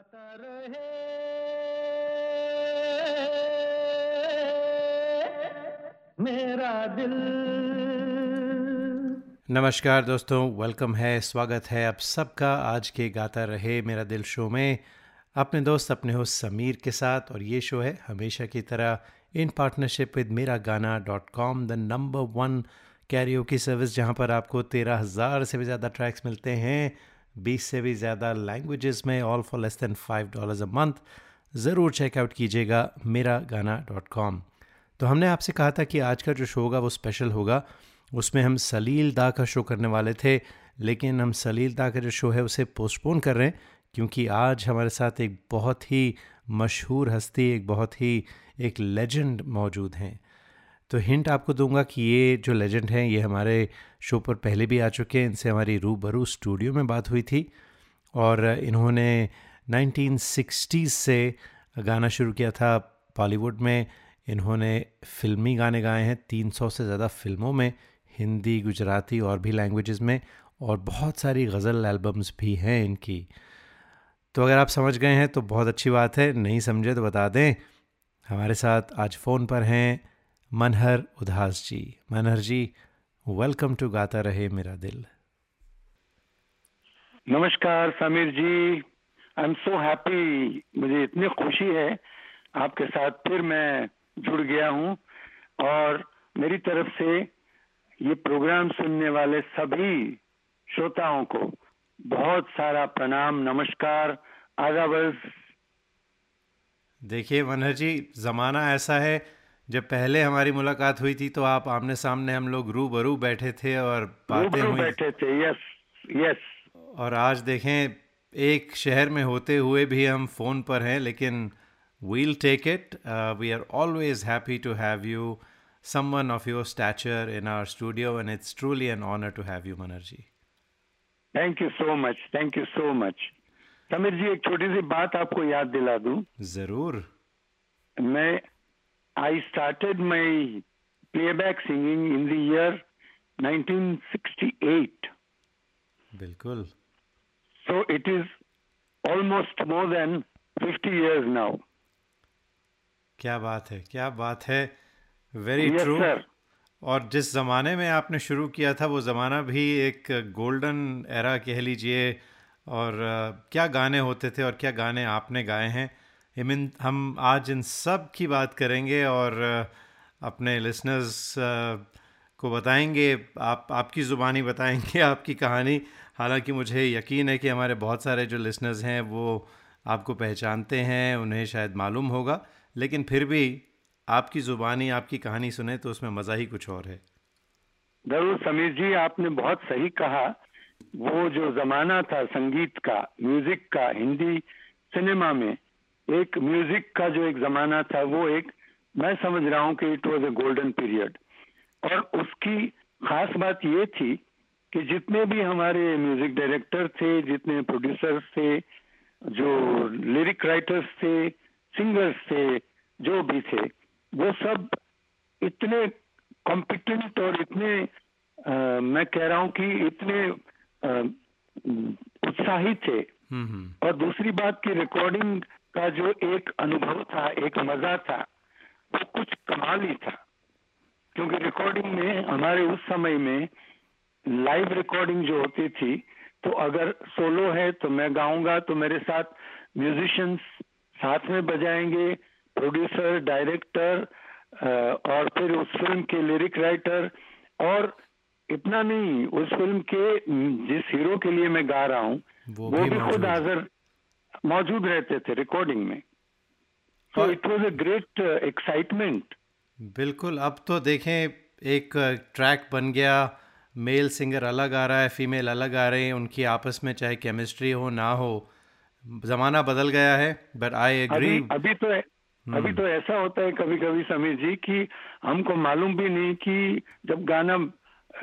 गाता रहे। मेरा दिल। नमस्कार दोस्तों वेलकम है, स्वागत है आप सबका। आज के गाता रहे मेरा दिल शो में। अपने दोस्त, अपने हो समीर के साथ और ये शो है हमेशा की तरह इन partnership with Mera Gaana dot com the number one karaoke की सर्विस जहाँ पर आपको तेरह हज़ार से भी ज़्यादा ट्रैक्स मिलते हैं। बीस से भी ज़्यादा लैंग्वेजेस में all for less than five dollars a month ज़रूर चेकआउट कीजिएगा मेरा गाना डॉट कॉम तो हमने आपसे कहा था कि आज का जो शो होगा, वो स्पेशल होगा। उसमें हम सलील दा का शो करने वाले थे, लेकिन हम सलील दा का जो शो है, उसे पोस्टपोन कर रहे हैं, क्योंकि आज हमारे साथ एक बहुत ही मशहूर हस्ती, एक बहुत ही, एक लेजेंड मौजूद हैं। तो हिंट आपको दूँगा कि ये जो लेजेंड हैं, ये हमारे शो पर पहले भी आ चुके हैं। इनसे हमारी रूबरू स्टूडियो में बात हुई थी और इन्होंने 1960s से गाना शुरू किया था बॉलीवुड में। इन्होंने फिल्मी गाने गाए हैं 300 से ज़्यादा फ़िल्मों में, हिंदी, गुजराती और भी लैंग्वेजेस में और बहुत सारी गज़ल एल्बम्स भी हैं इनकी। तो अगर आप समझ गए हैं तो बहुत अच्छी बात है, नहीं समझे तो बता दें। हमारे साथ आज फ़ोन पर हैं मनहर उदास जी। मनहर जी वेलकम टू गाता रहे मेरा दिल। नमस्कार Sameer ji. I am so happy मुझे इतनी खुशी है। आपके साथ फिर मैं जुड़ गया हूँ। और मेरी तरफ़ से ये प्रोग्राम सुनने वाले सभी श्रोताओं को बहुत सारा प्रणाम नमस्कार आदाब देखिए मनहर जी ज़माना ऐसा है जब पहले हमारी मुलाकात हुई थी तो आप आमने सामने हम लोग रू बरू बैठे थे और बातें हुई। बैठे थे यस यस और आज देखें एक शहर में होते हुए भी हम फ़ोन पर हैं लेकिन we'll take it we are always happy to have you someone of your stature in our studio and it's truly an honour to have you Manhar ji thank you so much thank you so much Sameer ji एक छोटी सी बात आपको याद दिला दूँ। ज़रूर। मैं I started my playback singing in the year 1968. बिल्कुल. So it is almost more than 50 years now. क्या बात है क्या बात है वेरी ट्रू yes, और जिस ज़माने में आपने शुरू किया था वो ज़माना भी एक गोल्डन एरा कह लीजिए और क्या गाने होते थे और क्या गाने आपने गाए हैं इमिन हम आज इन सब की बात करेंगे और अपने लिसनर्स को बताएँगे, आप, आपकी ज़ुबानी बताएँगे, आपकी कहानी। हालाँकि मुझे यकीन है कि हमारे बहुत सारे जो लिसनर्स हैं, वो आपको पहचानते हैं, उन्हें शायद मालूम होगा। लेकिन फिर भी आपकी ज़ुबानी, आपकी कहानी सुने तो उसमें मज़ा ही कुछ और है। ज़रूर, समीर जी, आपने बहुत सही कहा। वो जो ज़माना था संगीत का म्यूज़िक का, हिंदी सिनेमा में एक म्यूज़िक का जो एक जमाना था वो एक मैं समझ रहा हूँ कि it was a golden period और उसकी खास बात ये थी कि जितने भी हमारे म्यूज़िक डायरेक्टर थे जितने प्रोड्यूसर्स थे जो लिरिक राइटर्स थे सिंगर्स थे जो भी थे वो सब इतने कॉम्पिटेंट और इतने आ, मैं कह रहा हूँ कि इतने उत्साहित थे हम्म, हम्म। और दूसरी बात की रिकॉर्डिंग का जो एक अनुभव था एक मज़ा था वो कुछ कमाल ही था। क्योंकि रिकॉर्डिंग में हमारे उस समय में लाइव रिकॉर्डिंग जो होती थी तो अगर सोलो है तो मैं गाऊँगा तो मेरे साथ म्यूजिशियंस साथ में बजाएँगे प्रोड्यूसर डायरेक्टर और फिर उस फ़िल्म के लिरिक राइटर और इतना नहीं उस फ़िल्म के जिस हीरो के लिए मैं गा रहा हूँ वो, वो भी, भी खुद हाजिर मौजूद रहते थे रिकॉर्डिंग में। So it was a great excitement बिल्कुल अब तो देखें एक ट्रैक uh, बन गया मेल सिंगर अलग आ रहा है फीमेल अलग आ रहे हैं उनकी आपस में चाहे केमिस्ट्री हो ना हो जमाना बदल गया है बट आई एग्री अभी, तो. अभी तो ऐसा होता है कभी कभी समीर जी कि हमको मालूम भी नहीं कि जब गाना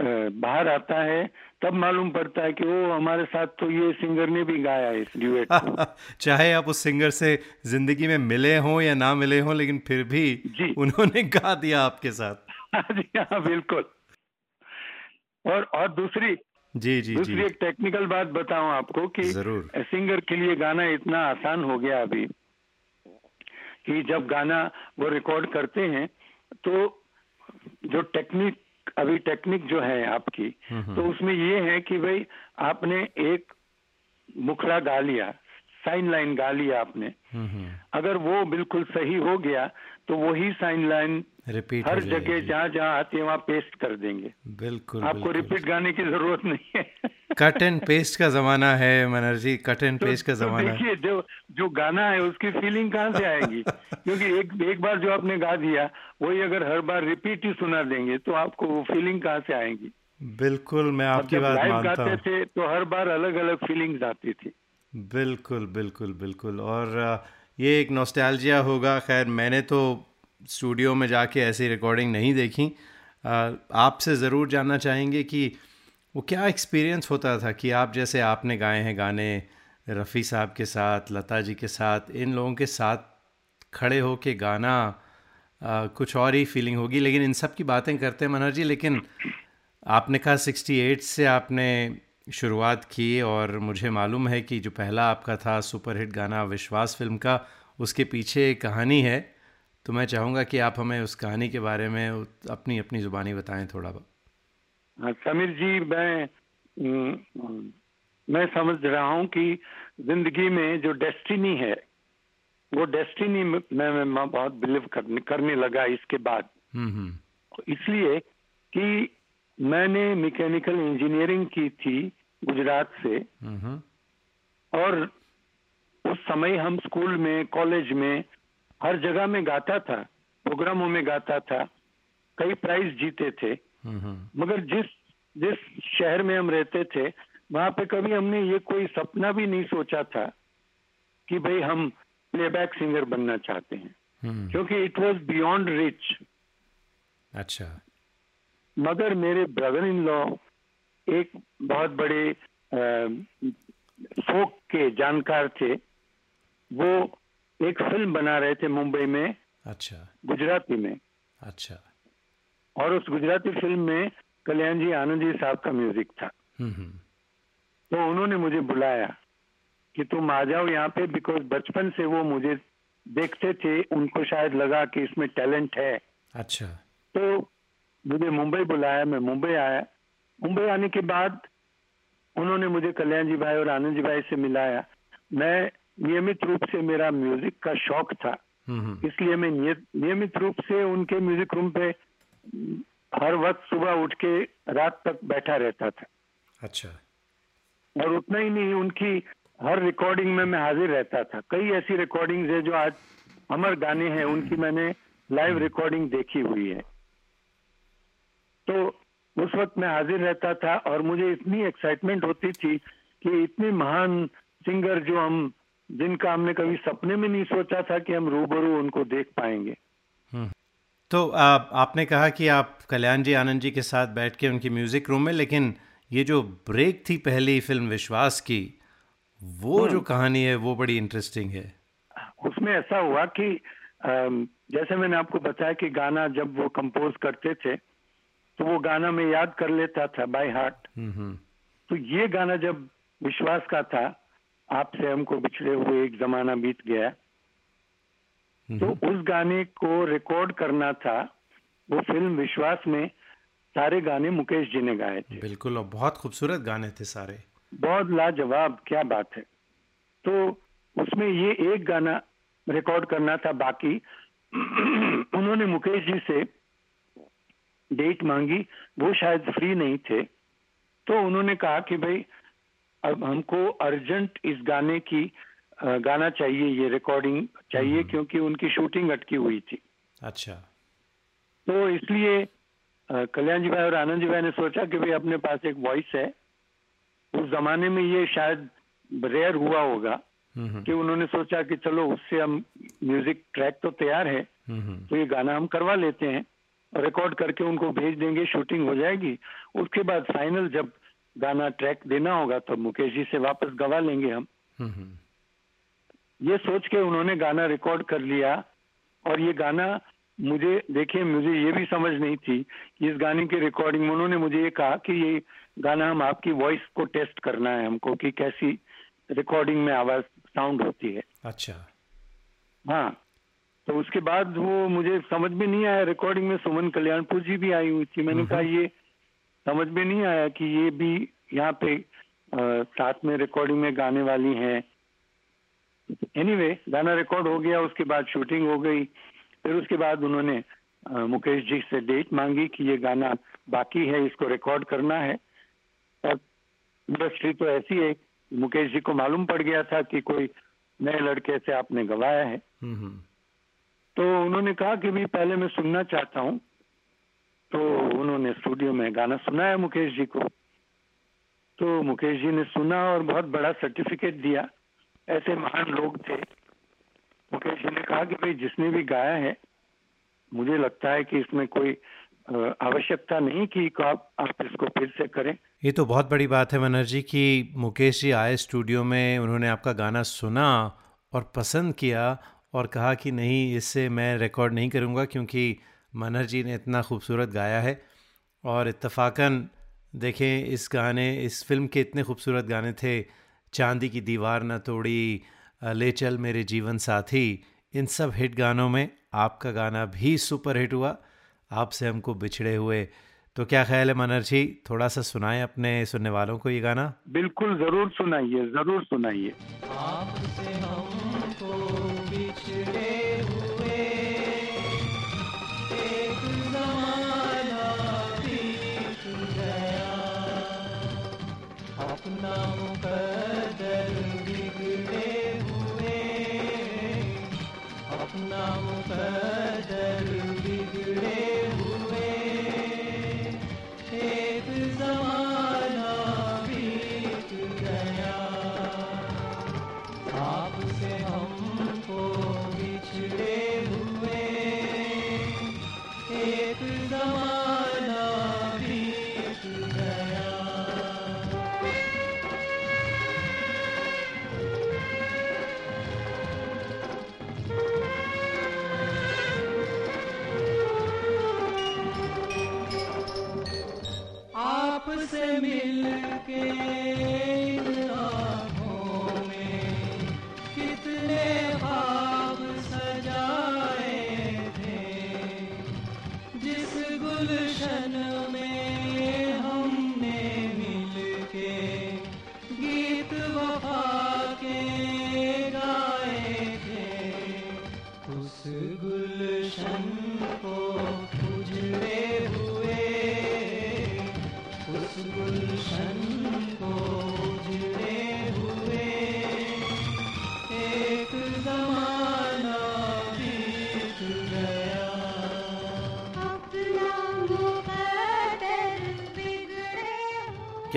बाहर आता है तब मालूम पड़ता है कि वो हमारे साथ तो ये सिंगर ने भी गाया है इस ड्यूएट को। चाहे आप उस सिंगर से ज़िंदगी में मिले हो या ना मिले हो लेकिन फिर भी जी। उन्होंने गा दिया आपके साथ। जी हाँ बिल्कुल। और और दूसरी जी जी दूसरी जी। एक टेक्निकल बात बताऊँ आपको कि ज़रूर। सिंगर के लिए गाना इतना आसान हो गया अभी कि जब गाना वो रिकॉर्ड करते हैं तो जो टेक्निक अभी टेक्निक जो है आपकी हम्म, हम्म। तो उसमें ये है कि भाई आपने एक मुखड़ा गा लिया साइन लाइन गा लिया आपने अगर वो बिल्कुल सही हो गया तो वही साइन लाइन रिपीट हर जगह जहाँ जहाँ आती है वहाँ पेस्ट कर देंगे। बिल्कुल आपको रिपीट गाने की ज़रूरत नहीं है। कट एंड पेस्ट का जमाना है मनर्जी कट एंड पेस्ट का तो जमाना। देखिए जो जो गाना है उसकी फीलिंग कहाँ से आएगी? क्योंकि एक एक बार जो आपने गा दिया वही अगर हर बार रिपीट ही सुना देंगे तो आपको वो फीलिंग कहाँ से आएगी? बिल्कुल मैं आपकी बात मानता गाते हूँ। थे तो हर बार अलग अलग फीलिंग्स आती थी। बिल्कुल बिल्कुल बिल्कुल। और ये एक नॉस्टैल्जिया होगा खैर मैंने तो स्टूडियो में जाके ऐसी रिकॉर्डिंग नहीं देखी। आपसे ज़रूर जानना चाहेंगे कि वो क्या एक्सपीरियंस होता था कि आप जैसे आपने गाए हैं गाने रफ़ी साहब के साथ लता जी के साथ इन लोगों के साथ खड़े हो के गाना अ, कुछ और ही फीलिंग होगी। लेकिन इन सब की बातें करते हैं मनोहर जी लेकिन आपने कहा 68 से आपने शुरुआत की और मुझे मालूम है कि जो पहला आपका था सुपरहिट गाना विश्वास फ़िल्म का उसके पीछे एक कहानी है। तो मैं चाहूँगा कि आप हमें उस कहानी के बारे में अपनी अपनी ज़ुबानी बताएँ थोड़ा बहुत। हाँ, समीर जी मैं मैं समझ रहा हूँ कि ज़िंदगी में जो डेस्टिनी है वो डेस्टिनी में मैं, मैं बहुत बिलीव करने करने लगा इसके बाद। हम्म हम्म। इसलिए कि मैंने मैकेनिकल इंजीनियरिंग की थी गुजरात से। और उस समय हम स्कूल में कॉलेज में हर जगह में गाता था प्रोग्रामों में गाता था कई प्राइज जीते थे। मगर जिस जिस शहर में हम रहते थे वहाँ पे कभी हमने ये कोई सपना भी नहीं सोचा था कि भाई हम प्लेबैक सिंगर बनना चाहते हैं। हम्म, क्योंकि इट वाज बियॉन्ड रिच अच्छा। मगर मेरे ब्रदर इन लॉ एक बहुत बड़े फोक के जानकार थे। वो एक फ़िल्म बना रहे थे मुंबई में अच्छा। गुजराती में। अच्छा। और उस गुजराती फ़िल्म में कल्याण जी आनंद जी साहब का म्यूज़िक था। हम्म हम्म, तो उन्होंने मुझे बुलाया कि तुम आ जाओ यहाँ पे बिकॉज़ बचपन से वो मुझे देखते थे उनको शायद लगा कि इसमें टैलेंट है। अच्छा। तो मुझे मुंबई बुलाया मैं मुंबई आया। मुंबई आने के बाद उन्होंने मुझे कल्याण जी भाई और आनंद जी भाई से मिलाया। मैं नियमित रूप से मेरा म्यूज़िक का शौक था। हम्म हम्म, इसलिए मैं नियमित रूप से उनके म्यूज़िक रूम पे हर वक्त सुबह उठ के रात तक बैठा रहता था। अच्छा। और उतना ही नहीं उनकी हर रिकॉर्डिंग में मैं हाजिर रहता था। कई ऐसी रिकॉर्डिंग्स है जो आज अमर गाने हैं उनकी मैंने लाइव रिकॉर्डिंग देखी हुई है। तो उस वक्त मैं हाजिर रहता था और मुझे इतनी एक्साइटमेंट होती थी कि इतने महान सिंगर जो हम जिनका हमने कभी सपने में नहीं सोचा था कि हम रूबरू उनको देख पाएँगे। तो आप आपने कहा कि आप कल्याण जी आनंद जी के साथ बैठ के उनकी म्यूज़िक रूम में लेकिन ये जो ब्रेक थी पहली फ़िल्म विश्वास की वो जो कहानी है वो बड़ी इंटरेस्टिंग है। उसमें ऐसा हुआ कि जैसे मैंने आपको बताया कि गाना जब वो कंपोज करते थे तो वो गाना मैं याद कर लेता था बाय हार्ट तो ये गाना जब विश्वास का था आपसे हमको बिछड़े हुए एक जमाना बीत गया। तो उस गाने को रिकॉर्ड करना था। वो फ़िल्म विश्वास में सारे गाने मुकेश जी ने गाए थे। बिल्कुल और बहुत खूबसूरत गाने थे सारे। बहुत लाजवाब क्या बात है। तो उसमें ये एक गाना रिकॉर्ड करना था। बाकी उन्होंने मुकेश जी से डेट मांगी वो शायद फ्री नहीं थे। तो उन्होंने कहा कि भाई अब हमको अर्जेंट इस गाने की गाना चाहिए ये रिकॉर्डिंग चाहिए क्योंकि उनकी शूटिंग अटकी हुई थी। अच्छा। तो इसलिए कल्याण जी भाई और आनंद जी भाई ने सोचा कि भाई अपने पास एक वॉइस है। उस जमाने में ये शायद रेयर हुआ होगा हम्म हम्म, कि उन्होंने सोचा कि चलो उससे हम म्यूज़िक ट्रैक तो तैयार है। हम्म हम्म, तो ये गाना हम करवा लेते हैं। रिकॉर्ड करके उनको भेज देंगे शूटिंग हो जाएगी। उसके बाद फाइनल जब गाना ट्रैक देना होगा तो मुकेश जी से वापस गवा लेंगे हम। हम्म हम्म, ये सोच के उन्होंने गाना रिकॉर्ड कर लिया और ये गाना मुझे देखिए मुझे ये भी समझ नहीं थी कि इस गाने की रिकॉर्डिंग में उन्होंने मुझे ये कहा कि ये गाना हम आपकी वॉइस को टेस्ट करना है हमको कि कैसी रिकॉर्डिंग में आवाज़ साउंड होती है। अच्छा। हाँ। तो उसके बाद वो मुझे समझ में नहीं आया रिकॉर्डिंग में सुमन कल्याणपुर जी भी आई हुई थी। मैंने कहा ये समझ में नहीं आया कि ये भी यहाँ पे आ, साथ में रिकॉर्डिंग में गाने वाली हैं। एनीवे anyway, गाना रिकॉर्ड हो गया उसके बाद शूटिंग हो गई। फिर उसके बाद उन्होंने मुकेश जी से डेट मांगी कि ये गाना बाकी है इसको रिकॉर्ड करना है। और इंडस्ट्री तो ऐसी है मुकेश जी को मालूम पड़ गया था कि कोई नए लड़के से आपने गवाया है। तो उन्होंने कहा कि भी पहले मैं सुनना चाहता हूँ। तो उन्होंने स्टूडियो में गाना सुनाया मुकेश जी को। तो मुकेश जी ने सुना और बहुत बड़ा सर्टिफिकेट दिया। ऐसे महान लोग थे। मुकेश जी ने कहा कि भाई, जिसने भी गाया है, मुझे लगता है कि इसमें कोई आवश्यकता नहीं कि आप आप इसको फिर से करें। ये तो बहुत बड़ी बात है मनर जी कि मुकेश जी आए स्टूडियो में, उन्होंने आपका गाना सुना और पसंद किया और कहा कि नहीं इससे मैं रिकॉर्ड नहीं करूँगा क्योंकि मनहर जी ने इतना खूबसूरत गाया है। और इतफाक़न देखें इस गाने इस फ़िल्म के इतने खूबसूरत गाने थे। चांदी की दीवार न तोड़ी ले चल मेरे जीवन साथी। इन सब हिट गानों में आपका गाना भी सुपर हिट हुआ। आपसे हमको बिछड़े हुए। तो क्या ख्याल है मनर जी थोड़ा सा सुनाएँ अपने सुनने वालों को ये गाना। बिल्कुल ज़रूर सुनाइए ज़रूर सुनाइए। अपना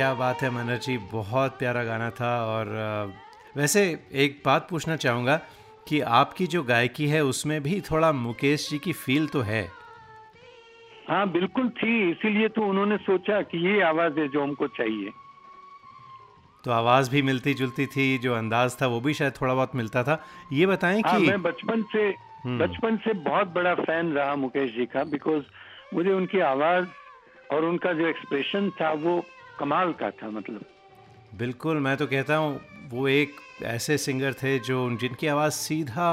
क्या बात है मनर जी। बहुत प्यारा गाना था और वैसे एक बात पूछना चाहूँगा कि आपकी जो गायकी है उसमें भी थोड़ा मुकेश जी की फील तो है? हाँ बिल्कुल थी। इसीलिए तो उन्होंने सोचा कि ये आवाज़ है जो हमको चाहिए। तो आवाज़ भी मिलती जुलती थी जो अंदाज था वो भी शायद थोड़ा बहुत मिलता था। ये बताएँ हाँ, कि मैं बचपन से हम्म। बचपन से बहुत बड़ा फ़ैन रहा मुकेश जी का बिकॉज़ मुझे उनकी आवाज़ और उनका जो एक्सप्रेशन था वो कमाल का था मतलब। बिल्कुल मैं तो कहता हूँ वो एक ऐसे सिंगर थे जो जिनकी आवाज़ सीधा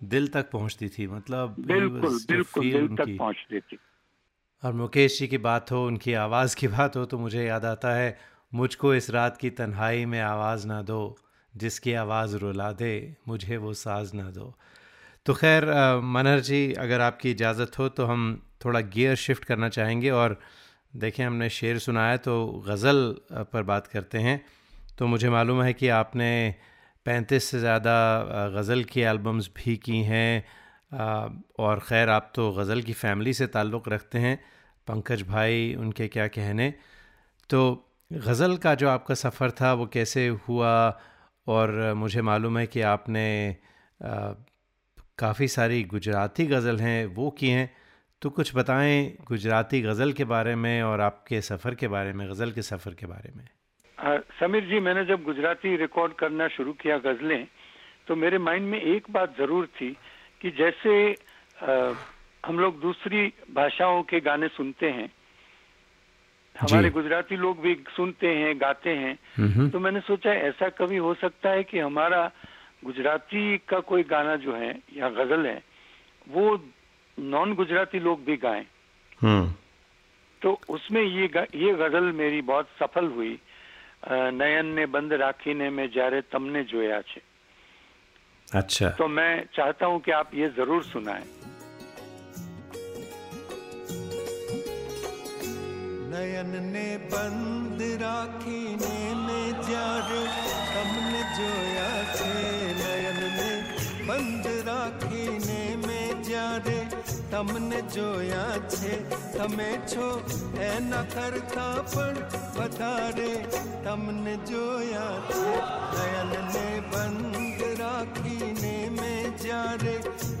दिल तक पहुँचती थी मतलब बिल्कुल बिल्कुल दिल तक पहुँचती थी। और मुकेश जी की बात हो उनकी आवाज़ की बात हो तो मुझे याद आता है मुझको इस रात की तन्हाई में आवाज़ ना दो जिसकी आवाज़ रुला दे मुझे वो साज ना दो। तो खैर मनहर जी अगर आपकी इजाज़त हो तो हम थोड़ा गियर शिफ्ट करना चाहेंगे और देखें हमने शेर सुनाया तो गज़ल पर बात करते हैं। तो मुझे मालूम है कि आपने पैंतीस से ज़्यादा गज़ल की एल्बम्स भी की हैं। और ख़ैर, आप तो गज़ल की फ़ैमिली से ताल्लुक़ रखते हैं, पंकज भाई, उनके क्या कहने। तो गज़ल का जो आपका सफ़र था, वो कैसे हुआ? और मुझे मालूम है कि आपने काफ़ी सारी गुजराती गज़ल हैं, वो की हैं। तो कुछ बताएँ गुजराती गज़ल के बारे में और आपके सफ़र के बारे में गज़ल के सफ़र के बारे में। आ, समीर जी मैंने जब गुजराती रिकॉर्ड करना शुरू किया गज़लें तो मेरे माइंड में एक बात ज़रूर थी कि जैसे आ, हम लोग दूसरी भाषाओं के गाने सुनते हैं हमारे गुजराती लोग भी सुनते हैं गाते हैं। तो मैंने सोचा ऐसा कभी हो सकता है कि हमारा गुजराती का कोई गाना जो है या गज़ल है वो नॉन गुजराती लोग भी गाएं हम्म। तो उसमें ये ये गजल मेरी बहुत सफल हुई नयन ने बंद राखी ने मैं जारे तमने जोया छे अच्छा तो मैं चाहता हूं कि आप ये जरूर सुनाएं નયન ને બંધ રાખીને મેં જ્યારે તમને જોયા છે નયન ને બંધ રાખીને મેં જ્યારે તમને જોયા છે તમે છો એના કરતા પણ વધારે તમને જોયા છે નયનને બંધ રાખીને મેં જ્યારે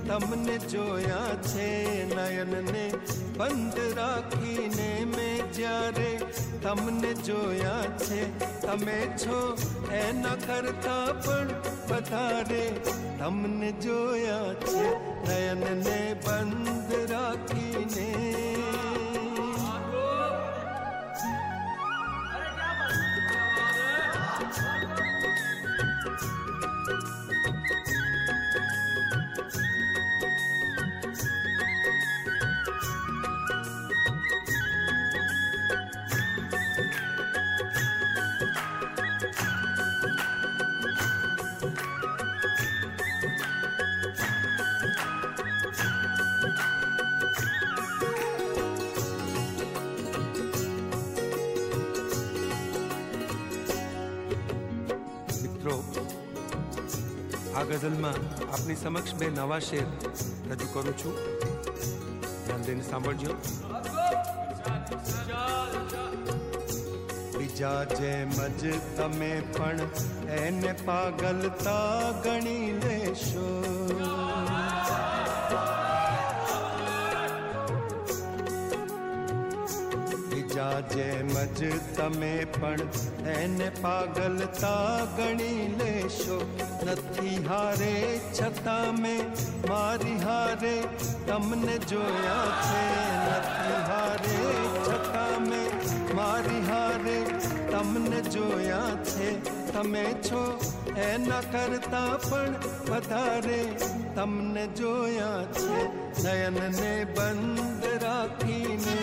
તમને જોયા છે નયનને બંધ રાખીને મેં જ્યારે તમને જોયા છે તમે છો એના કરતા પણ વધારે તમને જોયા છે નયનને બંધ રાખીને સમક્ષ બે નવા શેર રજૂ કરું છું ધ્યાન દઈને સાંભળજો બીજા જેમ જ તમે પણ એને પાગલતા ગણી લેશો બીજા જેમ જ તમે પણ એને પાગલતા ગણી લેશો નથી હારે છતાં મેં મારી હારે તમને જોયા છે નથી હારે છતાં મેં મારી હારે તમને જોયા છે તમે છો એના કરતા પણ વધારે તમને જોયા છે નયનને બંધ રાખીને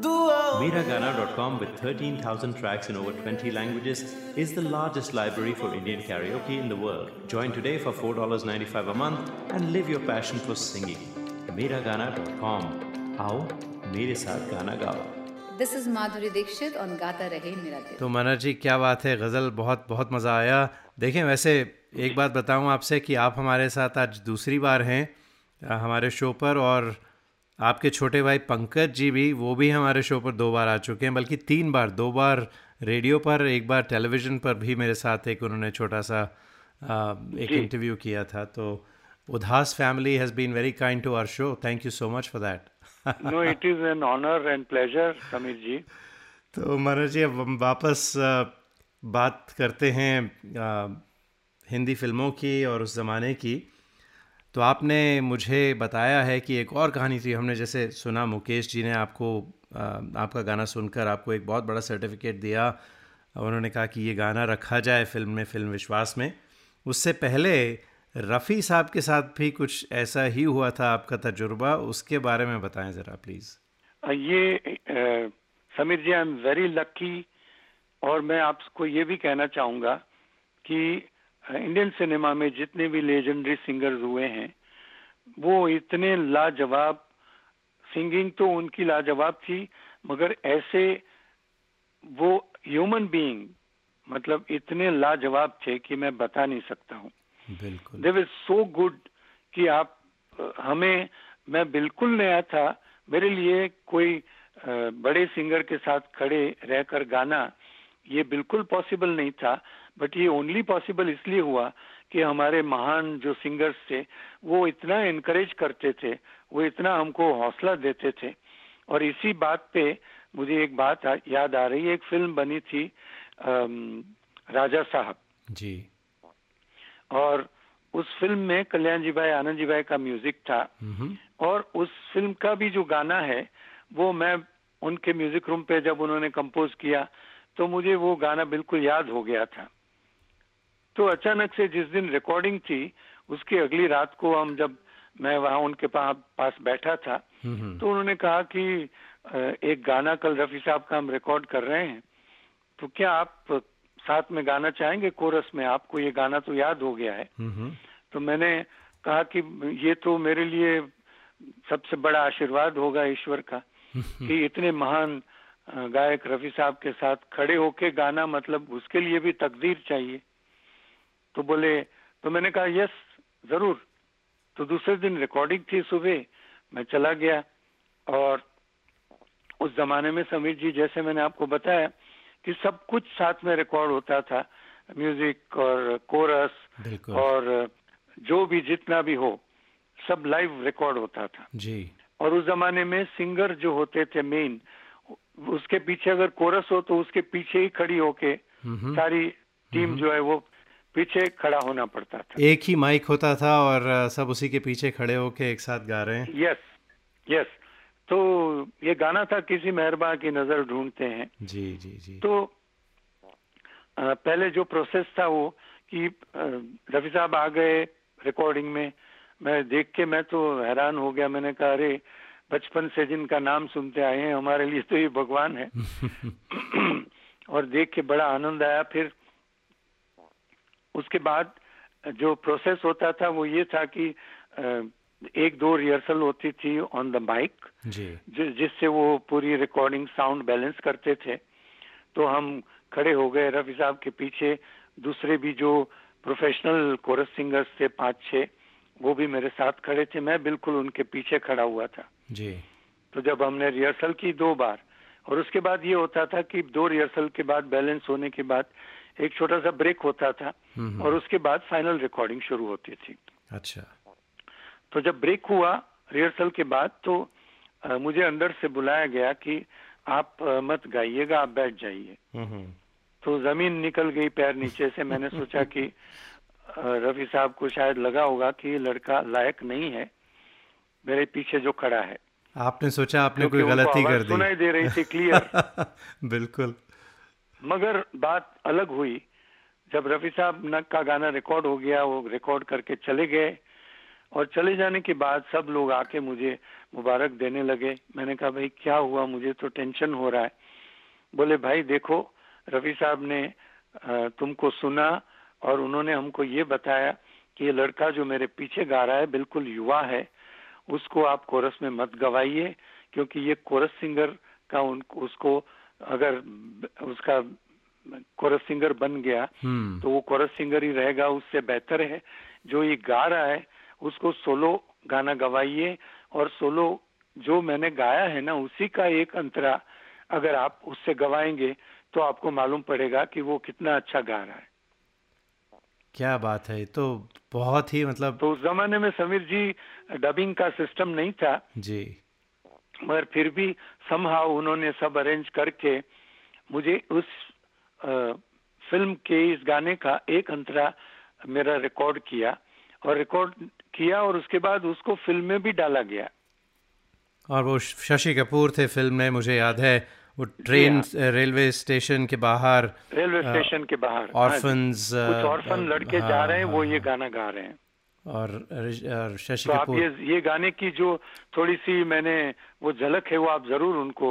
Miragana.com with 13,000 tracks in over 20 languages is the largest library for Indian karaoke in the world. Join today for $4.95 a month and live your passion for singing. Miragana.com. आओ मेरे साथ गाना गाओ दिस इज़ माधुरी दीक्षित और गाता रहे मेरा दिल तो मना जी क्या बात है गज़ल बहुत बहुत मज़ा आया देखें वैसे एक बात बताऊँ आपसे कि आप हमारे साथ आज दूसरी बार हैं हमारे शो पर और आपके छोटे भाई पंकज जी भी वो भी हमारे शो पर दो बार आ चुके हैं बल्कि तीन बार दो बार रेडियो पर एक बार टेलीविज़न पर भी मेरे साथ एक उन्होंने छोटा सा आ, एक इंटरव्यू किया था। तो Udhas family has been very kind to our show thank you so much for that no it is an honour and pleasure Sameer ji तो मनोज जी अब हम वापस बात करते हैं हिंदी फ़िल्मों की और उस ज़माने की। तो आपने मुझे बताया है कि एक और कहानी थी हमने जैसे सुना, मुकेश जी ने आपको आपका गाना सुनकर आपको एक बहुत बड़ा सर्टिफिकेट दिया। उन्होंने कहा कि ये गाना रखा जाए फ़िल्म में, फ़िल्म विश्वास में। उससे पहले रफ़ी साहब के साथ भी कुछ ऐसा ही हुआ था आपका तजुर्बा, उसके बारे में बताएँ ज़रा प्लीज़। ये Sameer ji I am very lucky और मैं आपको ये भी कहना चाहूँगा कि इंडियन सिनेमा में जितने भी लेजेंडरी सिंगर्स हुए हैं वो इतने लाजवाब सिंगिंग तो उनकी लाजवाब थी मगर ऐसे वो ह्यूमन बीइंग मतलब इतने लाजवाब थे कि मैं बता नहीं सकता हूँ। बिल्कुल। दे वर सो गुड कि आप हमें मैं बिल्कुल नया था मेरे लिए कोई बड़े सिंगर के साथ खड़े रहकर गाना ये बिल्कुल पॉसिबल नहीं था। बट ये ओनली पॉसिबल इसलिए हुआ कि हमारे महान जो सिंगर्स थे वो इतना इनकरेज करते थे वो इतना हमको हौसला देते थे। और इसी बात पे मुझे एक बात याद आ रही है एक फ़िल्म बनी थी राजा साहब। जी। और उस फ़िल्म में कल्याण जी भाई आनंद जी भाई का म्यूज़िक था। और उस फ़िल्म का भी जो गाना है वो मैं उनके म्यूज़िक रूम पे जब उन्होंने कंपोज किया तो मुझे वो गाना बिल्कुल याद हो गया था। तो अचानक से जिस दिन रिकॉर्डिंग थी उसकी अगली रात को हम जब मैं वहाँ उनके पास बैठा था तो उन्होंने कहा कि एक गाना कल रफी साहब का हम रिकॉर्ड कर रहे हैं। तो क्या आप साथ में गाना चाहेंगे? कोरस में आपको ये गाना तो याद हो गया है। तो मैंने कहा कि ये तो मेरे लिए सबसे बड़ा आशीर्वाद होगा ईश्वर का कि इतने महान गायक रफी साहब के साथ खड़े होके गाना मतलब उसके लिए भी तकदीर चाहिए। तो बोले तो मैंने कहा यस ज़रूर. तो दूसरे दिन रिकॉर्डिंग थी सुबह मैं चला गया और उस जमाने में समीर जी जैसे मैंने आपको बताया कि सब कुछ साथ में रिकॉर्ड होता था म्यूज़िक और कोरस और जो भी जितना भी हो सब लाइव रिकॉर्ड होता था। जी। और उस जमाने में सिंगर जो होते थे मेन उसके पीछे अगर कोरस हो तो उसके पीछे ही खड़ी होके सारी टीम जो है वो पीछे खड़ा होना पड़ता था। एक ही माइक होता था और सब उसी के पीछे खड़े होके एक साथ गा रहे हैं। Yes yes. तो ये गाना था किसी मेहरबा की नज़र ढूंढते हैं। जी जी जी। तो पहले जो प्रोसेस था वो कि रफी साहब आ गए रिकॉर्डिंग में। मैं देख के मैं तो हैरान हो गया। मैंने कहा अरे बचपन से जिनका नाम सुनते आए हैं हमारे लिए तो ये भगवान है। और देख के बड़ा आनंद आया। फिर उसके बाद जो प्रोसेस होता था वो ये था कि एक दो रिहर्सल होती थी ऑन द माइक जिससे वो पूरी रिकॉर्डिंग साउंड बैलेंस करते थे। तो हम खड़े हो गए रफी साहब के पीछे। दूसरे भी जो प्रोफेशनल कोरस सिंगर्स थे पाँच छह वो भी मेरे साथ खड़े थे। मैं बिल्कुल उनके पीछे खड़ा हुआ था। जी। तो जब हमने रिहर्सल की दो बार और उसके बाद ये होता था कि दो रिहर्सल के बाद बैलेंस होने के बाद एक छोटा सा ब्रेक होता था और उसके बाद फाइनल रिकॉर्डिंग शुरू होती थी। अच्छा। तो जब ब्रेक हुआ रिहर्सल के बाद तो आ, मुझे अंदर से बुलाया गया कि आप आ, मत गाइएगा आप बैठ जाइए। तो ज़मीन निकल गई पैर नीचे से। मैंने सोचा कि रफी साहब को शायद लगा होगा कि लड़का लायक नहीं है मेरे पीछे जो खड़ा है। आपने सोचा आपने कोई गलती कर दी। सुनाई दे रही थी क्लियर बिल्कुल। मगर बात अलग हुई। जब रफी साहब नक का गाना रिकॉर्ड हो गया, वो रिकॉर्ड करके चले गए और चले जाने के बाद सब लोग आके मुझे मुबारक देने लगे। मैंने कहा, भाई, क्या हुआ? मुझे तो टेंशन हो रहा है। बोले, भाई, देखो रफी साहब ने तुमको सुना और उन्होंने हमको ये बताया कि ये लड़का जो मेरे पीछे गा रहा है, बिल्कुल युवा है, उसको आप कोरस में मत गवाइए, क्योंकि ये कोरस सिंगर का उन, उसको अगर उसका कोरस सिंगर बन गया हम्म। तो वो कोरस सिंगर ही रहेगा उससे बेहतर है। जो ये गा रहा है उसको सोलो गाना गवाइए और सोलो जो मैंने गाया है ना उसी का एक अंतरा अगर आप उससे गवाएँगे तो आपको मालूम पड़ेगा कि वो कितना अच्छा गा रहा है। क्या बात है तो बहुत ही मतलब तो उस जमाने में समीर जी डबिंग का सिस्टम नहीं था। जी। मगर फिर भी समहाउ उन्होंने सब अरेंज करके मुझे उस आ, फ़िल्म के इस गाने का एक अंतरा मेरा रिकॉर्ड किया और रिकॉर्ड किया और उसके बाद उसको फ़िल्म में भी डाला गया। और वो शशि कपूर थे फ़िल्म में मुझे याद है वो ट्रेन रेलवे स्टेशन के बाहर रेलवे स्टेशन के बाहर। ऑर्फन्स कुछ ऑर्फन लड़के हाँ, जा रहे हैं वो ये गाना गा रहे हैं। और शशि तो कपूर। आप ये ये गाने की जो थोड़ी सी मैंने वो झलक है वो आप ज़रूर उनको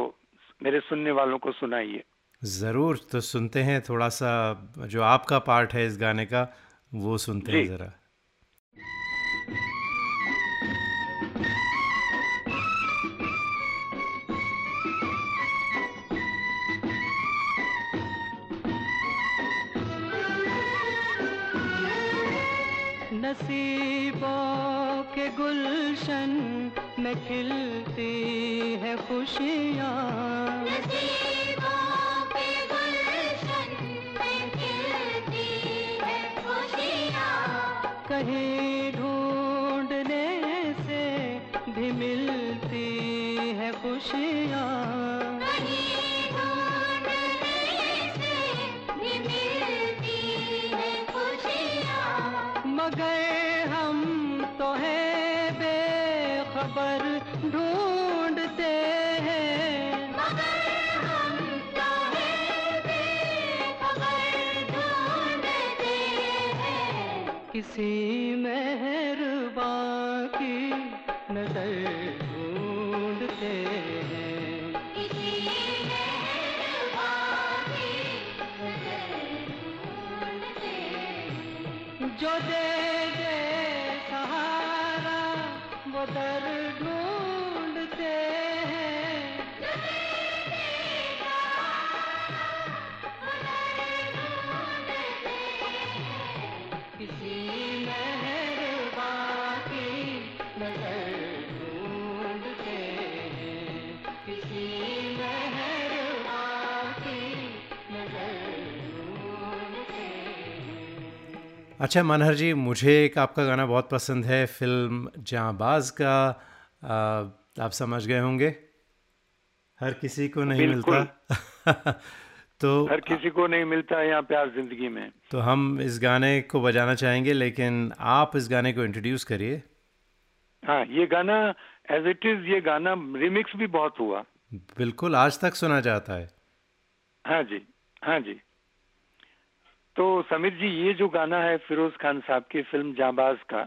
मेरे सुनने वालों को सुनाइए। ज़रूर तो सुनते हैं थोड़ा सा जो आपका पार्ट है इस गाने का वो सुनते हैं ज़रा। नसीबों के गुलशन में खिलती है खुशियाँ। कहीं ढूँढने से भी मिलती है खुशियाँ। मगर हम तो हैं बेखबर ढूंढते हैं। किसी मेहरबान अच्छा मनहर जी मुझे एक आपका गाना बहुत पसंद है फ़िल्म जाबाज का। आ, आप समझ गए होंगे। हर किसी को नहीं मिलता। तो हर किसी को नहीं मिलता है यहाँ प्यार ज़िंदगी में। तो हम इस गाने को बजाना चाहेंगे लेकिन आप इस गाने को इंट्रोड्यूस करिए। हाँ ये गाना एज इट इज़ ये गाना रिमिक्स भी बहुत हुआ। बिल्कुल आज तक सुना जाता है। हाँ जी हाँ जी। तो समीर जी ये जो गाना है फिरोज खान साहब की फ़िल्म जाबाज का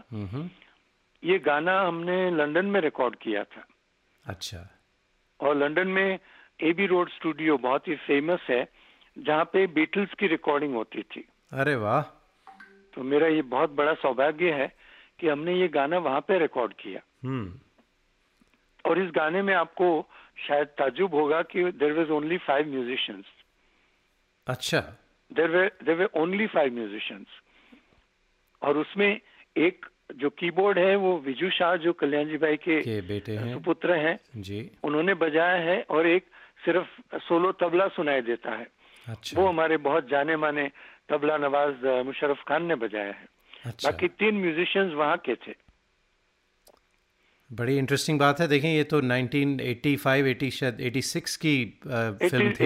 ये गाना हमने लंदन में रिकॉर्ड किया था। अच्छा। और लंदन में एबी रोड स्टूडियो बहुत ही फ़ेमस है जहाँ पे बीटल्स की रिकॉर्डिंग होती थी। अरे वाह। तो मेरा ये बहुत बड़ा सौभाग्य है कि हमने ये गाना वहाँ पे रिकॉर्ड किया। हम्म। और इस गाने में आपको शायद ताजुब होगा कि there was only five musicians अच्छा। There were there were only five musicians और उसमें एक जो कीबोर्ड है वो विजू शाह जो कल्याण जी भाई के के बेटे हैं। सुपुत्र हैं। जी। उन्होंने बजाया है और एक सिर्फ़ सोलो तबला सुनाई देता है। अच्छा। वो हमारे बहुत जाने माने तबला नवाज़ मुशर्रफ खान ने बजाया है। अच्छा। बाकी तीन म्यूजिशियंस वहाँ के थे। बड़ी इंटरेस्टिंग बात है। देखें ये तो 1985 80 शायद 86 की अ, फ़िल्म थी।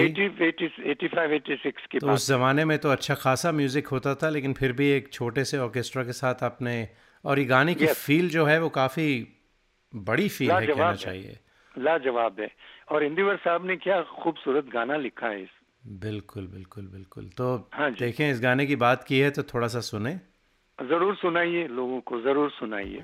एटी फाइव एटी सिक्स की तो उस ज़माने में तो अच्छा खासा म्यूज़िक होता था लेकिन फिर भी एक छोटे से ऑर्केस्ट्रा के साथ आपने और ये गाने की फील जो है वो काफ़ी बड़ी फील है कहना चाहिए। लाजवाब है। और इंदिवर साहब ने क्या खूबसूरत गाना लिखा है इस। बिल्कुल बिल्कुल बिल्कुल। तो हाँ। देखें इस गाने की बात की है तो थोड़ा सा सुने। ज़रूर सुनाइए लोगों को ज़रूर सुनाइए।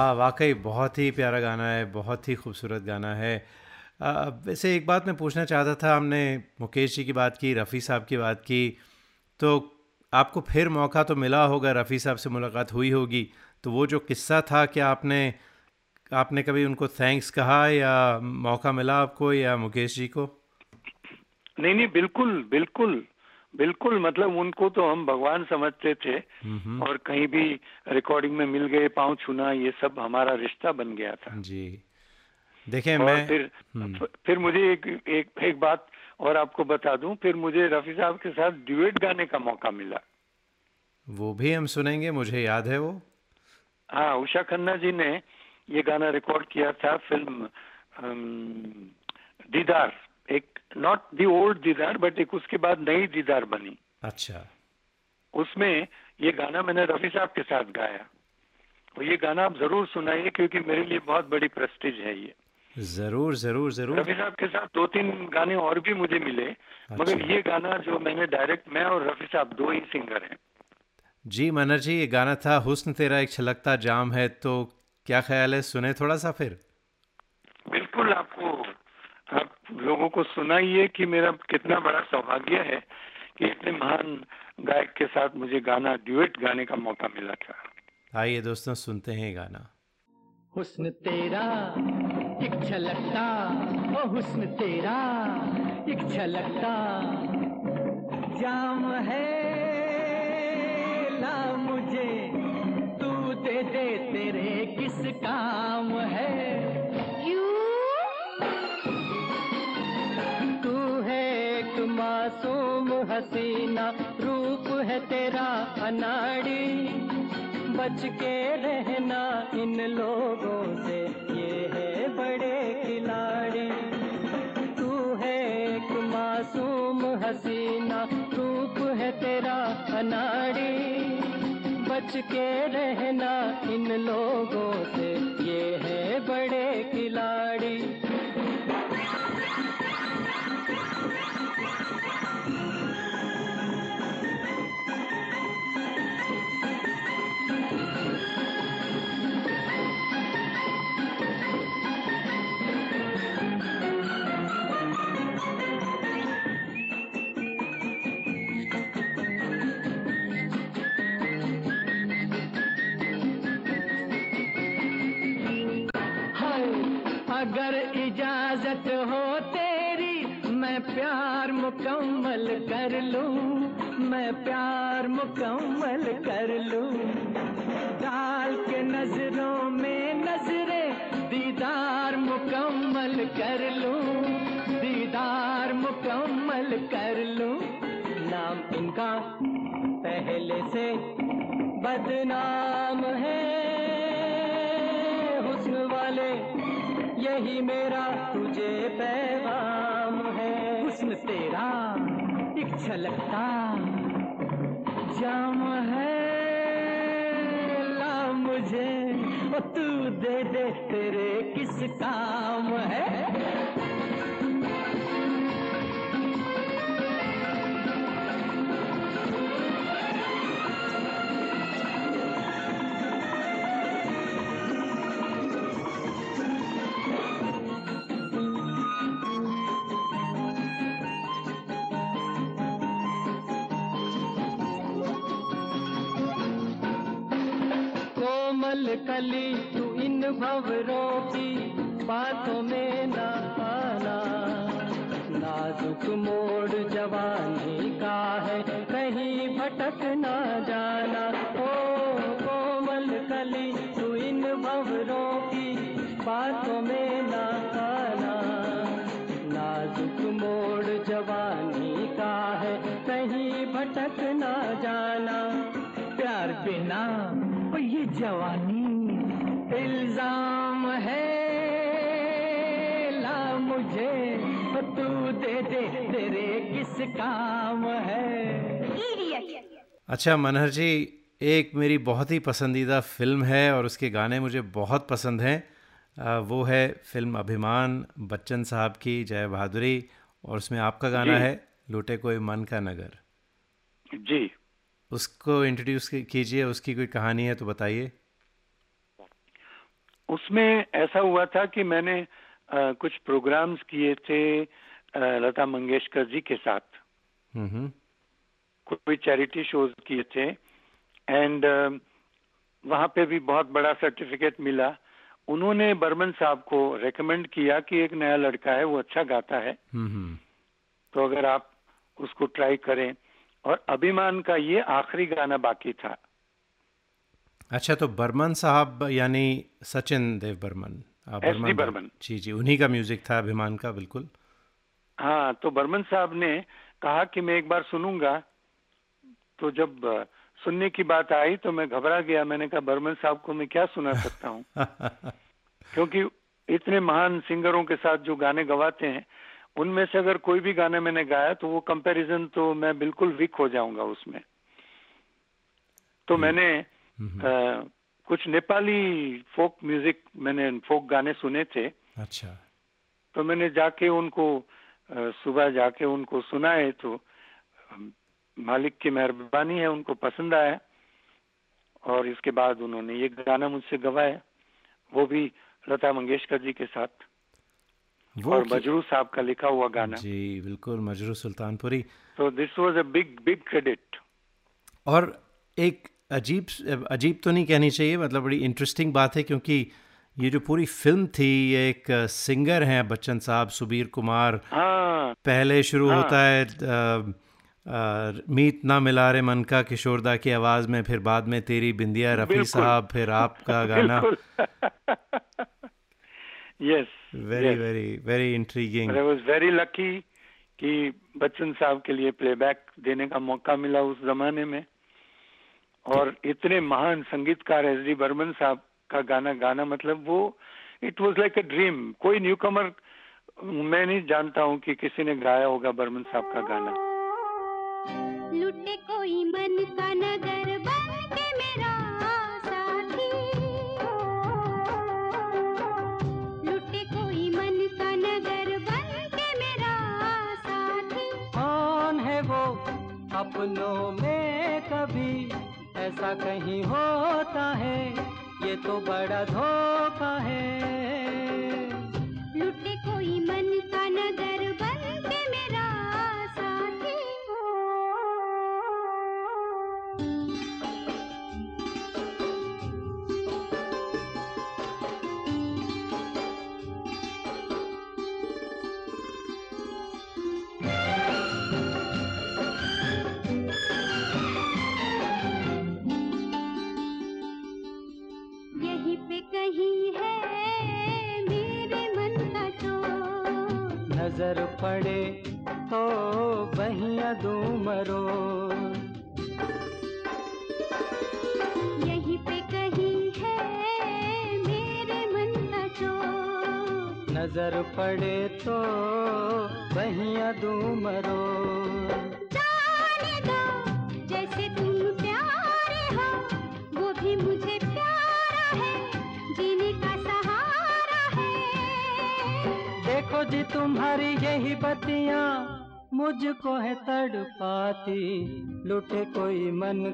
वाह, वाकई बहुत ही प्यारा गाना है, बहुत ही खूबसूरत गाना है। वैसे एक बात मैं पूछना चाहता था, हमने मुकेश जी की बात की, रफ़ी साहब की बात की तो आपको फिर मौका तो मिला होगा, रफ़ी साहब से मुलाकात हुई होगी तो वो जो किस्सा था, क्या आपने आपने कभी उनको थैंक्स कहा या मौका मिला आपको या मुकेश जी को? नहीं नहीं, बिल्कुल बिल्कुल। बिल्कुल मतलब उनको तो हम भगवान समझते थे और कहीं भी रिकॉर्डिंग में मिल गए पाँव छूना ये सब हमारा रिश्ता बन गया था। जी। देखें मैं फिर फिर मुझे एक एक एक बात और आपको बता दूँ फिर मुझे रफी साहब के साथ ड्यूएट गाने का मौका मिला। वो भी हम सुनेंगे मुझे याद है वो। हाँ उषा खन्ना जी ने ये गाना रिकॉर्ड किया था फ़िल्म दीदार। एक not the old Deedar but एक उसके बाद नई दीदार बनी। अच्छा। उसमें ये गाना मैंने रफी साहब के साथ गाया। और ये गाना आप ज़रूर सुनाइए क्योंकि मेरे लिए बहुत बड़ी प्रेस्टिज है ये। ज़रूर ज़रूर ज़रूर। रफी साहब के साथ दो तीन गाने और भी मुझे मिले अच्छा। मगर ये गाना जो मैंने डायरेक्ट मैं और रफी साहब दो ही सिंगर हैं। जी मनर जी ये गाना था हुस्न तेरा एक छलकता जाम है तो क्या ख्याल है? सुने थोड़ा सा फिर। बिल्कुल आपको आप लोगों को सुनाइए कि मेरा कितना बड़ा सौभाग्य है कि इतने महान गायक के साथ मुझे गाना ड्यूएट गाने का मौका मिला था। आइए दोस्तों सुनते हैं गाना। हुस्न तेरा एक छलकता। ओ हुस्न तेरा एक छलकता। जाम है ला मुझे तू दे दे तेरे किस काम है। हसीना रूप है तेरा अनाड़ी। बच के रहना इन लोगों से, ये है बड़े खिलाड़ी। तू है एक मासूम हसीना रूप है तेरा अनाड़ी। बच के रहना इन लोगों से कर लूँ, मैं प्यार मुकम्मल कर लूँ। डाल के नज़रों में नजरे, दीदार मुकम्मल कर लूँ। दीदार मुकम्मल कर लूँ। नाम इनका पहले से बदनाम है। हुस्न वाले, यही मेरा तुझे पैगाम छलकता जाम है ला मुझे तू दे दे तेरे किस काम है। कली, तू इन भवरों की बातों में ना आना। नाजुक मोड़ जवानी का है, कहीं भटक ना जाना। ओ कोमल कली, तू इन भवरों की बातों में ना आना। नाजुक मोड़ जवानी का है, कहीं भटक ना जाना। प्यार बिना ये जवानी इल्ज़ाम है। ला मुझे तू दे दे तेरे किस काम है? अच्छा मनहर जी एक मेरी बहुत ही पसंदीदा फ़िल्म है और उसके गाने मुझे बहुत पसंद हैं। वो है फ़िल्म अभिमान बच्चन साहब की जय बहादुरी और उसमें आपका गाना है लूटे कोई मन का नगर। जी। उसको इंट्रोड्यूस कीजिए उसकी कोई कहानी है तो बताइए। उसमें ऐसा हुआ था कि मैंने आ, कुछ प्रोग्राम्स किए थे आ, लता मंगेशकर जी के साथ। कोई चैरिटी शोज़ किए थे। एंड वहाँ पे भी बहुत बड़ा सर्टिफिकेट मिला। उन्होंने बर्मन साहब को रेकमेंड किया कि एक नया लड़का है वो अच्छा गाता है। तो अगर आप उसको ट्राई करें। और अभिमान का ये आखिरी गाना बाकी था। अच्छा तो बर्मन साहब यानी सचिन देव बर्मन। एस बर्मन। जी जी उन्हीं का म्यूज़िक था अभिमान का बिल्कुल। हाँ तो बर्मन साहब ने कहा कि मैं एक बार सुनूँगा। तो जब सुनने की बात आई तो मैं घबरा गया। मैंने कहा बर्मन साहब को मैं क्या सुना सकता हूँ? क्योंकि इतने महान सिंगरों के साथ जो गाने गवाते हैं उनमें से अगर कोई भी गाने मैंने गाया तो वो कंपैरिजन तो मैं बिल्कुल वीक हो जाऊँगा उसमें। तो मैंने अ, कुछ नेपाली फोक म्यूज़िक मैंने फोक गाने सुने थे। अच्छा। तो मैंने जाके उनको सुबह जाके उनको सुनाए तो मालिक की मेहरबानी है उनको पसंद आया। और इसके बाद उन्होंने ये गाना मुझसे गवाया वो भी लता मंगेशकर जी के साथ। वो और मजरू साहब का लिखा हुआ गाना। जी बिल्कुल मजरू सुल्तानपुरी। तो this was a big big credit और एक अजीब अजीब तो नहीं कहनी चाहिए मतलब बड़ी इंटरेस्टिंग बात है क्योंकि ये जो पूरी फ़िल्म थी ये एक सिंगर हैं बच्चन साहब सुबीर कुमार। हाँ। पहले शुरू हाँ। होता है अ, अ, मीत ना मिला रे मन का किशोरदा की आवाज़ में फिर बाद में तेरी बिंदिया रफ़ी साहब फिर आपका गाना। Yes very very very intriguing I was very lucky कि बच्चन साहब के लिए प्लेबैक देने का मौका मिला उस जमाने में। और इतने महान संगीतकार एस डी बर्मन साहब का गाना गाना मतलब वो it was like a dream कोई न्यू कमर मैं नहीं जानता हूँ कि किसी ने गाया होगा बर्मन साहब का गाना। लुटे कोई मन का नगर बन के मेरा साथी। लुटे कोई मन का नगर बन मेरा साथी। कौन है वो अपनों में? ऐसा कहीं होता है ये तो बड़ा धोखा है।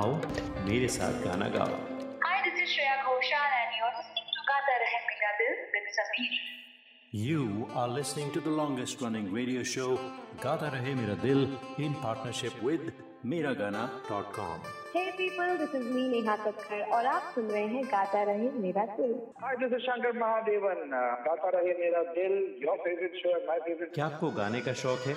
आओ मेरे साथ गाना गाओ Hi, this is Shreya Ghoshal and you're listening to Gata Rahe Mera Dil with Sameer. You are listening to the longest running radio show Gata Rahe Mera Dil in partnership with MeraGana.com. Hey people, this is me Neha Kakkar और आप सुन रहे हैं गाता रहे मेरा दिल Hi, this is Shankar Mahadevan. Uh, गाता रहे मेरा दिल, your favorite show and my favorite. क्या आपको गाने का शौक है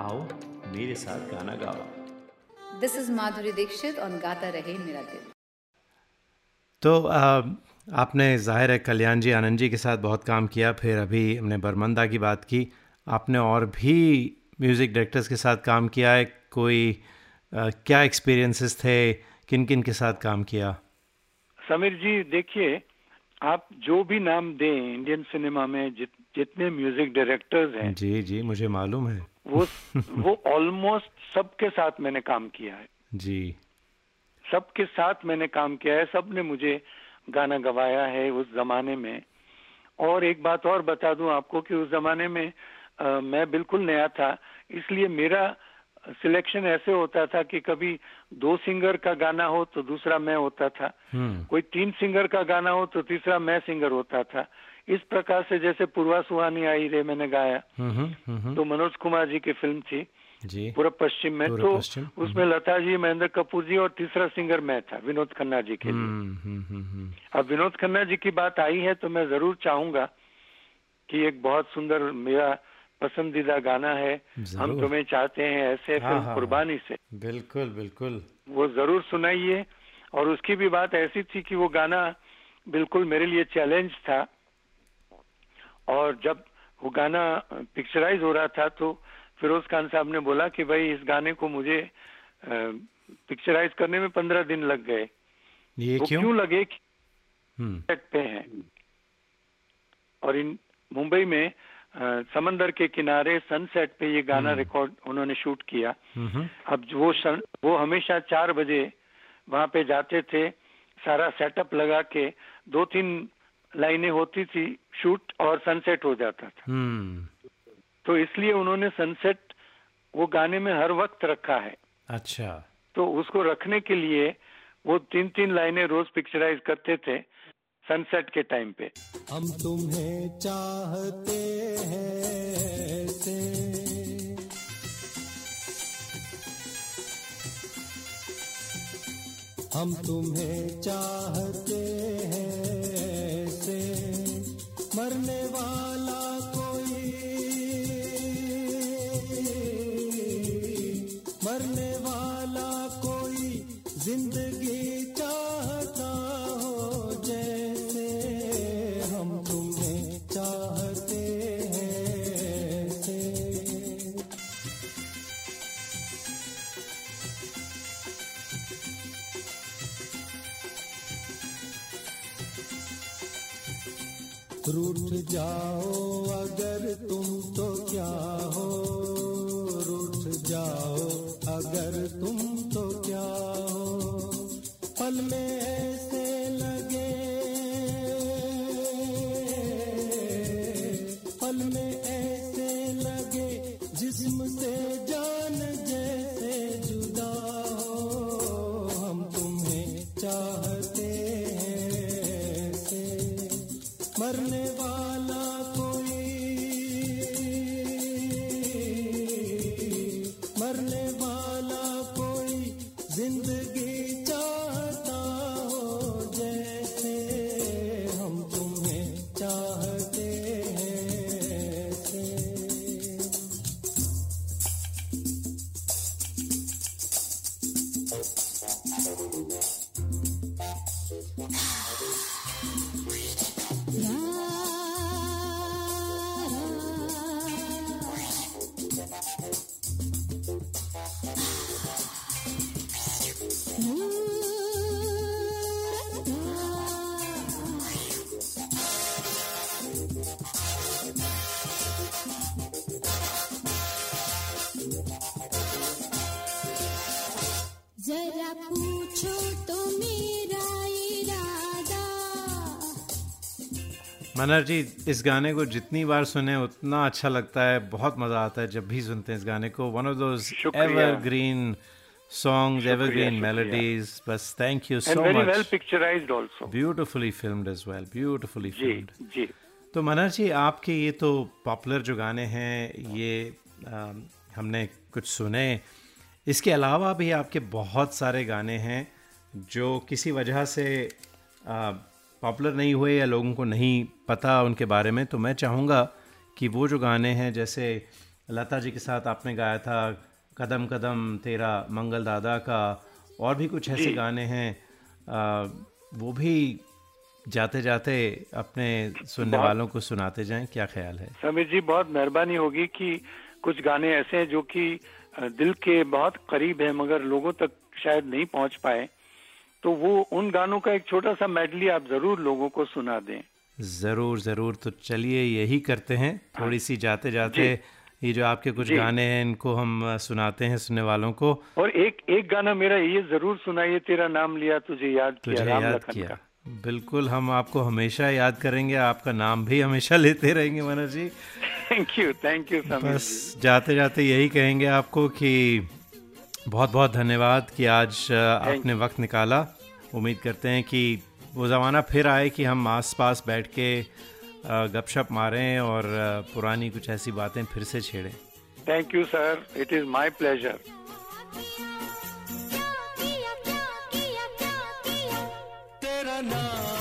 आओ मेरे साथ गाना गाओ। This is Madhuri Dixit on Gata Rahe Mera Dil. तो आ, आपने ज़ाहिर है कल्याण जी आनंद जी के साथ बहुत काम किया फिर अभी हमने बरमंदा की बात की। आपने और भी म्यूज़िक डायरेक्टर्स के साथ काम किया है कोई आ, क्या एक्सपीरियंसेस थे किन किन के साथ काम किया? समीर जी देखिए आप जो भी नाम दें इंडियन सिनेमा में जित, जितने म्यूज़िक डायरेक्टर्स हैं जी जी मुझे मालूम है। वो वो ऑलमोस्ट सबके साथ मैंने काम किया है। जी। सबके साथ मैंने काम किया है सबने मुझे गाना गवाया है उस जमाने में। और एक बात और बता दूँ आपको कि उस जमाने में आ, मैं बिल्कुल नया था इसलिए मेरा सिलेक्शन ऐसे होता था कि कभी दो सिंगर का गाना हो तो दूसरा मैं होता था। हम्म। कोई तीन सिंगर का गाना हो तो तीसरा मैं सिंगर होता था। इस प्रकार से जैसे पूर्वा सुहानी आई रे मैंने गाया। हम्म हम्म तो मनोज कुमार जी की फ़िल्म थी। जी। पूर्व पश्चिम में। तो उसमें लता जी महेंद्र कपूर जी और तीसरा सिंगर मैं था विनोद खन्ना जी के लिए। हम्म हम्म हम्म हम्म, अब विनोद खन्ना जी की बात आई है तो मैं ज़रूर चाहूँगा कि एक बहुत सुंदर मेरा पसंदीदा गाना है। हम तुम्हें चाहते हैं ऐसे हाँ, फ़िल्म हाँ, कुर्बानी से। बिल्कुल बिल्कुल। वो ज़रूर सुनाइए। और उसकी भी बात ऐसी थी कि वो गाना बिल्कुल मेरे लिए चैलेंज था। और जब वो गाना पिक्चराइज हो रहा था तो फिरोज खान साहब ने बोला कि भाई इस गाने को मुझे पिक्चराइज करने में पंद्रह दिन लग गए। ये वो क्यों? क्यों लगे कि हम्म। पे हैं। और इन मुंबई में अ, समंदर के किनारे सनसेट पे ये गाना हम्म। रिकॉर्ड उन्होंने शूट किया। हम्म। अब वो शन, वो हमेशा चार बजे वहाँ पे जाते थे सारा सेटअप लगा के दो तीन लाइनें होती थी शूट और सनसेट हो जाता था। हम्म। तो इसलिए उन्होंने सनसेट वो गाने में हर वक्त रखा है। अच्छा। तो उसको रखने के लिए वो तीन तीन लाइनें रोज पिक्चराइज करते थे सनसेट के टाइम पे। हम तुम्हें चाहते हैं हम तुम्हें चाहते हैं ऐसे मरने वाला वाला कोई ज़िंदगी मनर जी इस गाने को जितनी बार सुने उतना अच्छा लगता है बहुत मज़ा आता है जब भी सुनते हैं इस गाने को। वन ऑफ़ दोज शुक्रिया। एवरग्रीन सॉन्ग्स शुक्रिया, एवरग्रीन शुक्रिया। मेलोडीज बस thank you so very well much picturised also beautifully filmed as well beautifully जी तो मनर जी आपके ये तो पॉपुलर जो गाने हैं ये आ, हमने कुछ सुने। इसके अलावा भी आपके बहुत सारे गाने हैं जो किसी वजह से पॉपुलर नहीं हुए या लोगों को नहीं पता उनके बारे में तो मैं चाहूँगा कि वो जो गाने हैं जैसे लता जी के साथ आपने गाया था कदम कदम तेरा मंगल दादा का और भी कुछ ऐसे गाने हैं आ, वो भी जाते जाते अपने सुनने वालों को सुनाते जाएँ क्या ख्याल है? समीर जी बहुत मेहरबानी होगी कि कुछ गाने ऐसे हैं जो कि दिल के बहुत करीब है मगर लोगों तक शायद नहीं पहुँच पाए। तो वो उन गानों का एक छोटा सा मेडली आप ज़रूर लोगों को सुना दें। ज़रूर ज़रूर। तो चलिए यही करते हैं। थोड़ी सी जाते जाते ये जो आपके कुछ गाने हैं इनको हम सुनाते हैं सुनने वालों को। और एक एक गाना मेरा ये ज़रूर सुनाइए तेरा नाम लिया तुझे याद तुझे राम याद किया। का। बिल्कुल हम आपको हमेशा याद करेंगे आपका नाम भी हमेशा लेते रहेंगे Manoj ji. Thank you thank you बस जाते जाते यही कहेंगे आपको कि बहुत बहुत धन्यवाद कि आज आपने वक्त निकाला। उम्मीद करते हैं कि वो ज़माना फिर आए कि हम आस पास बैठ के गपशप मारें और पुरानी कुछ ऐसी बातें फिर से छेड़ें। Thank you sir it is my pleasure तेरा नाम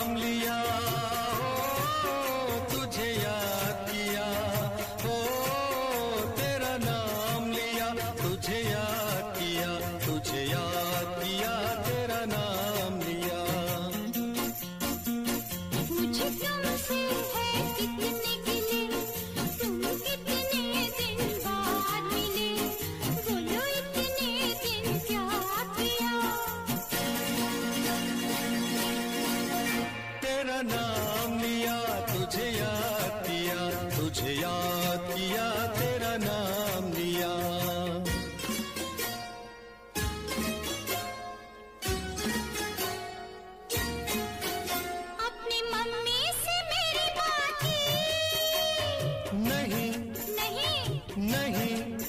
नहीं। नहीं। नहीं।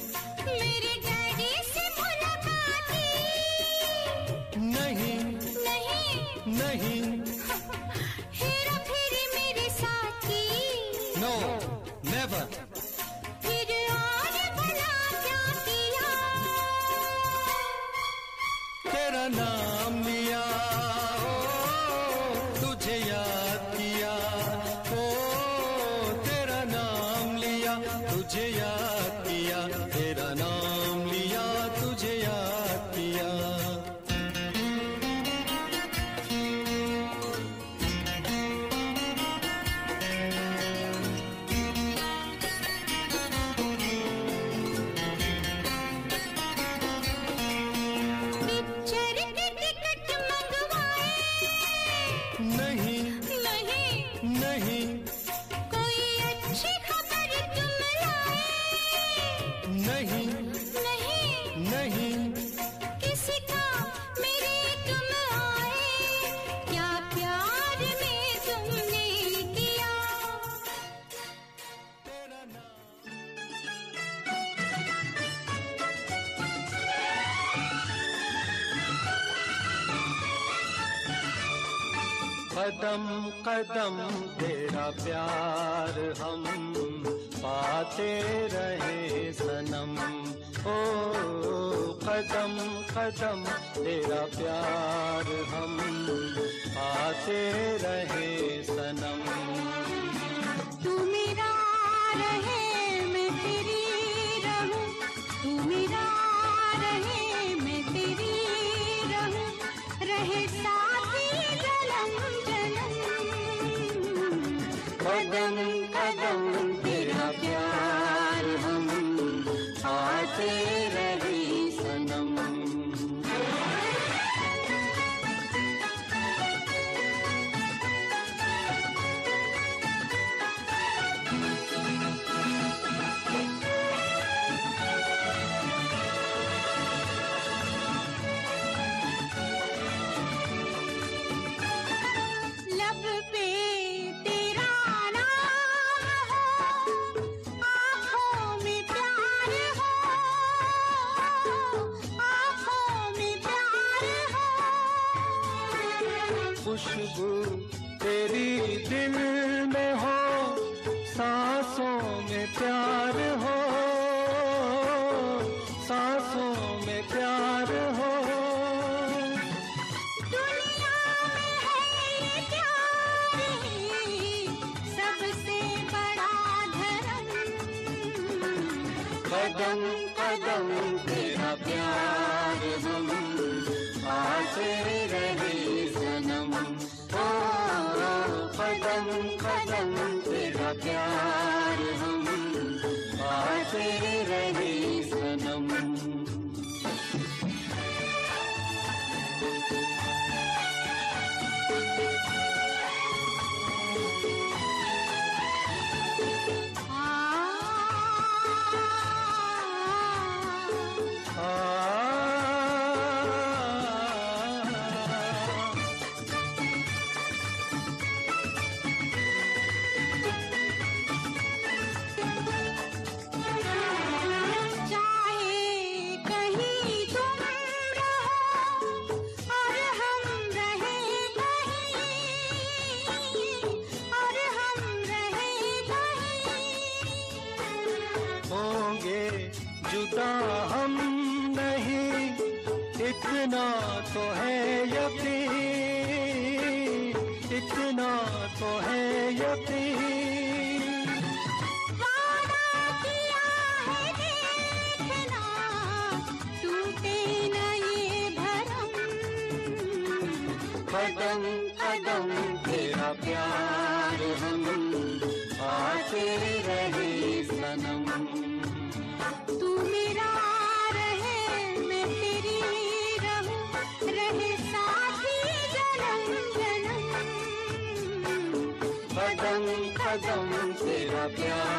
Yeah.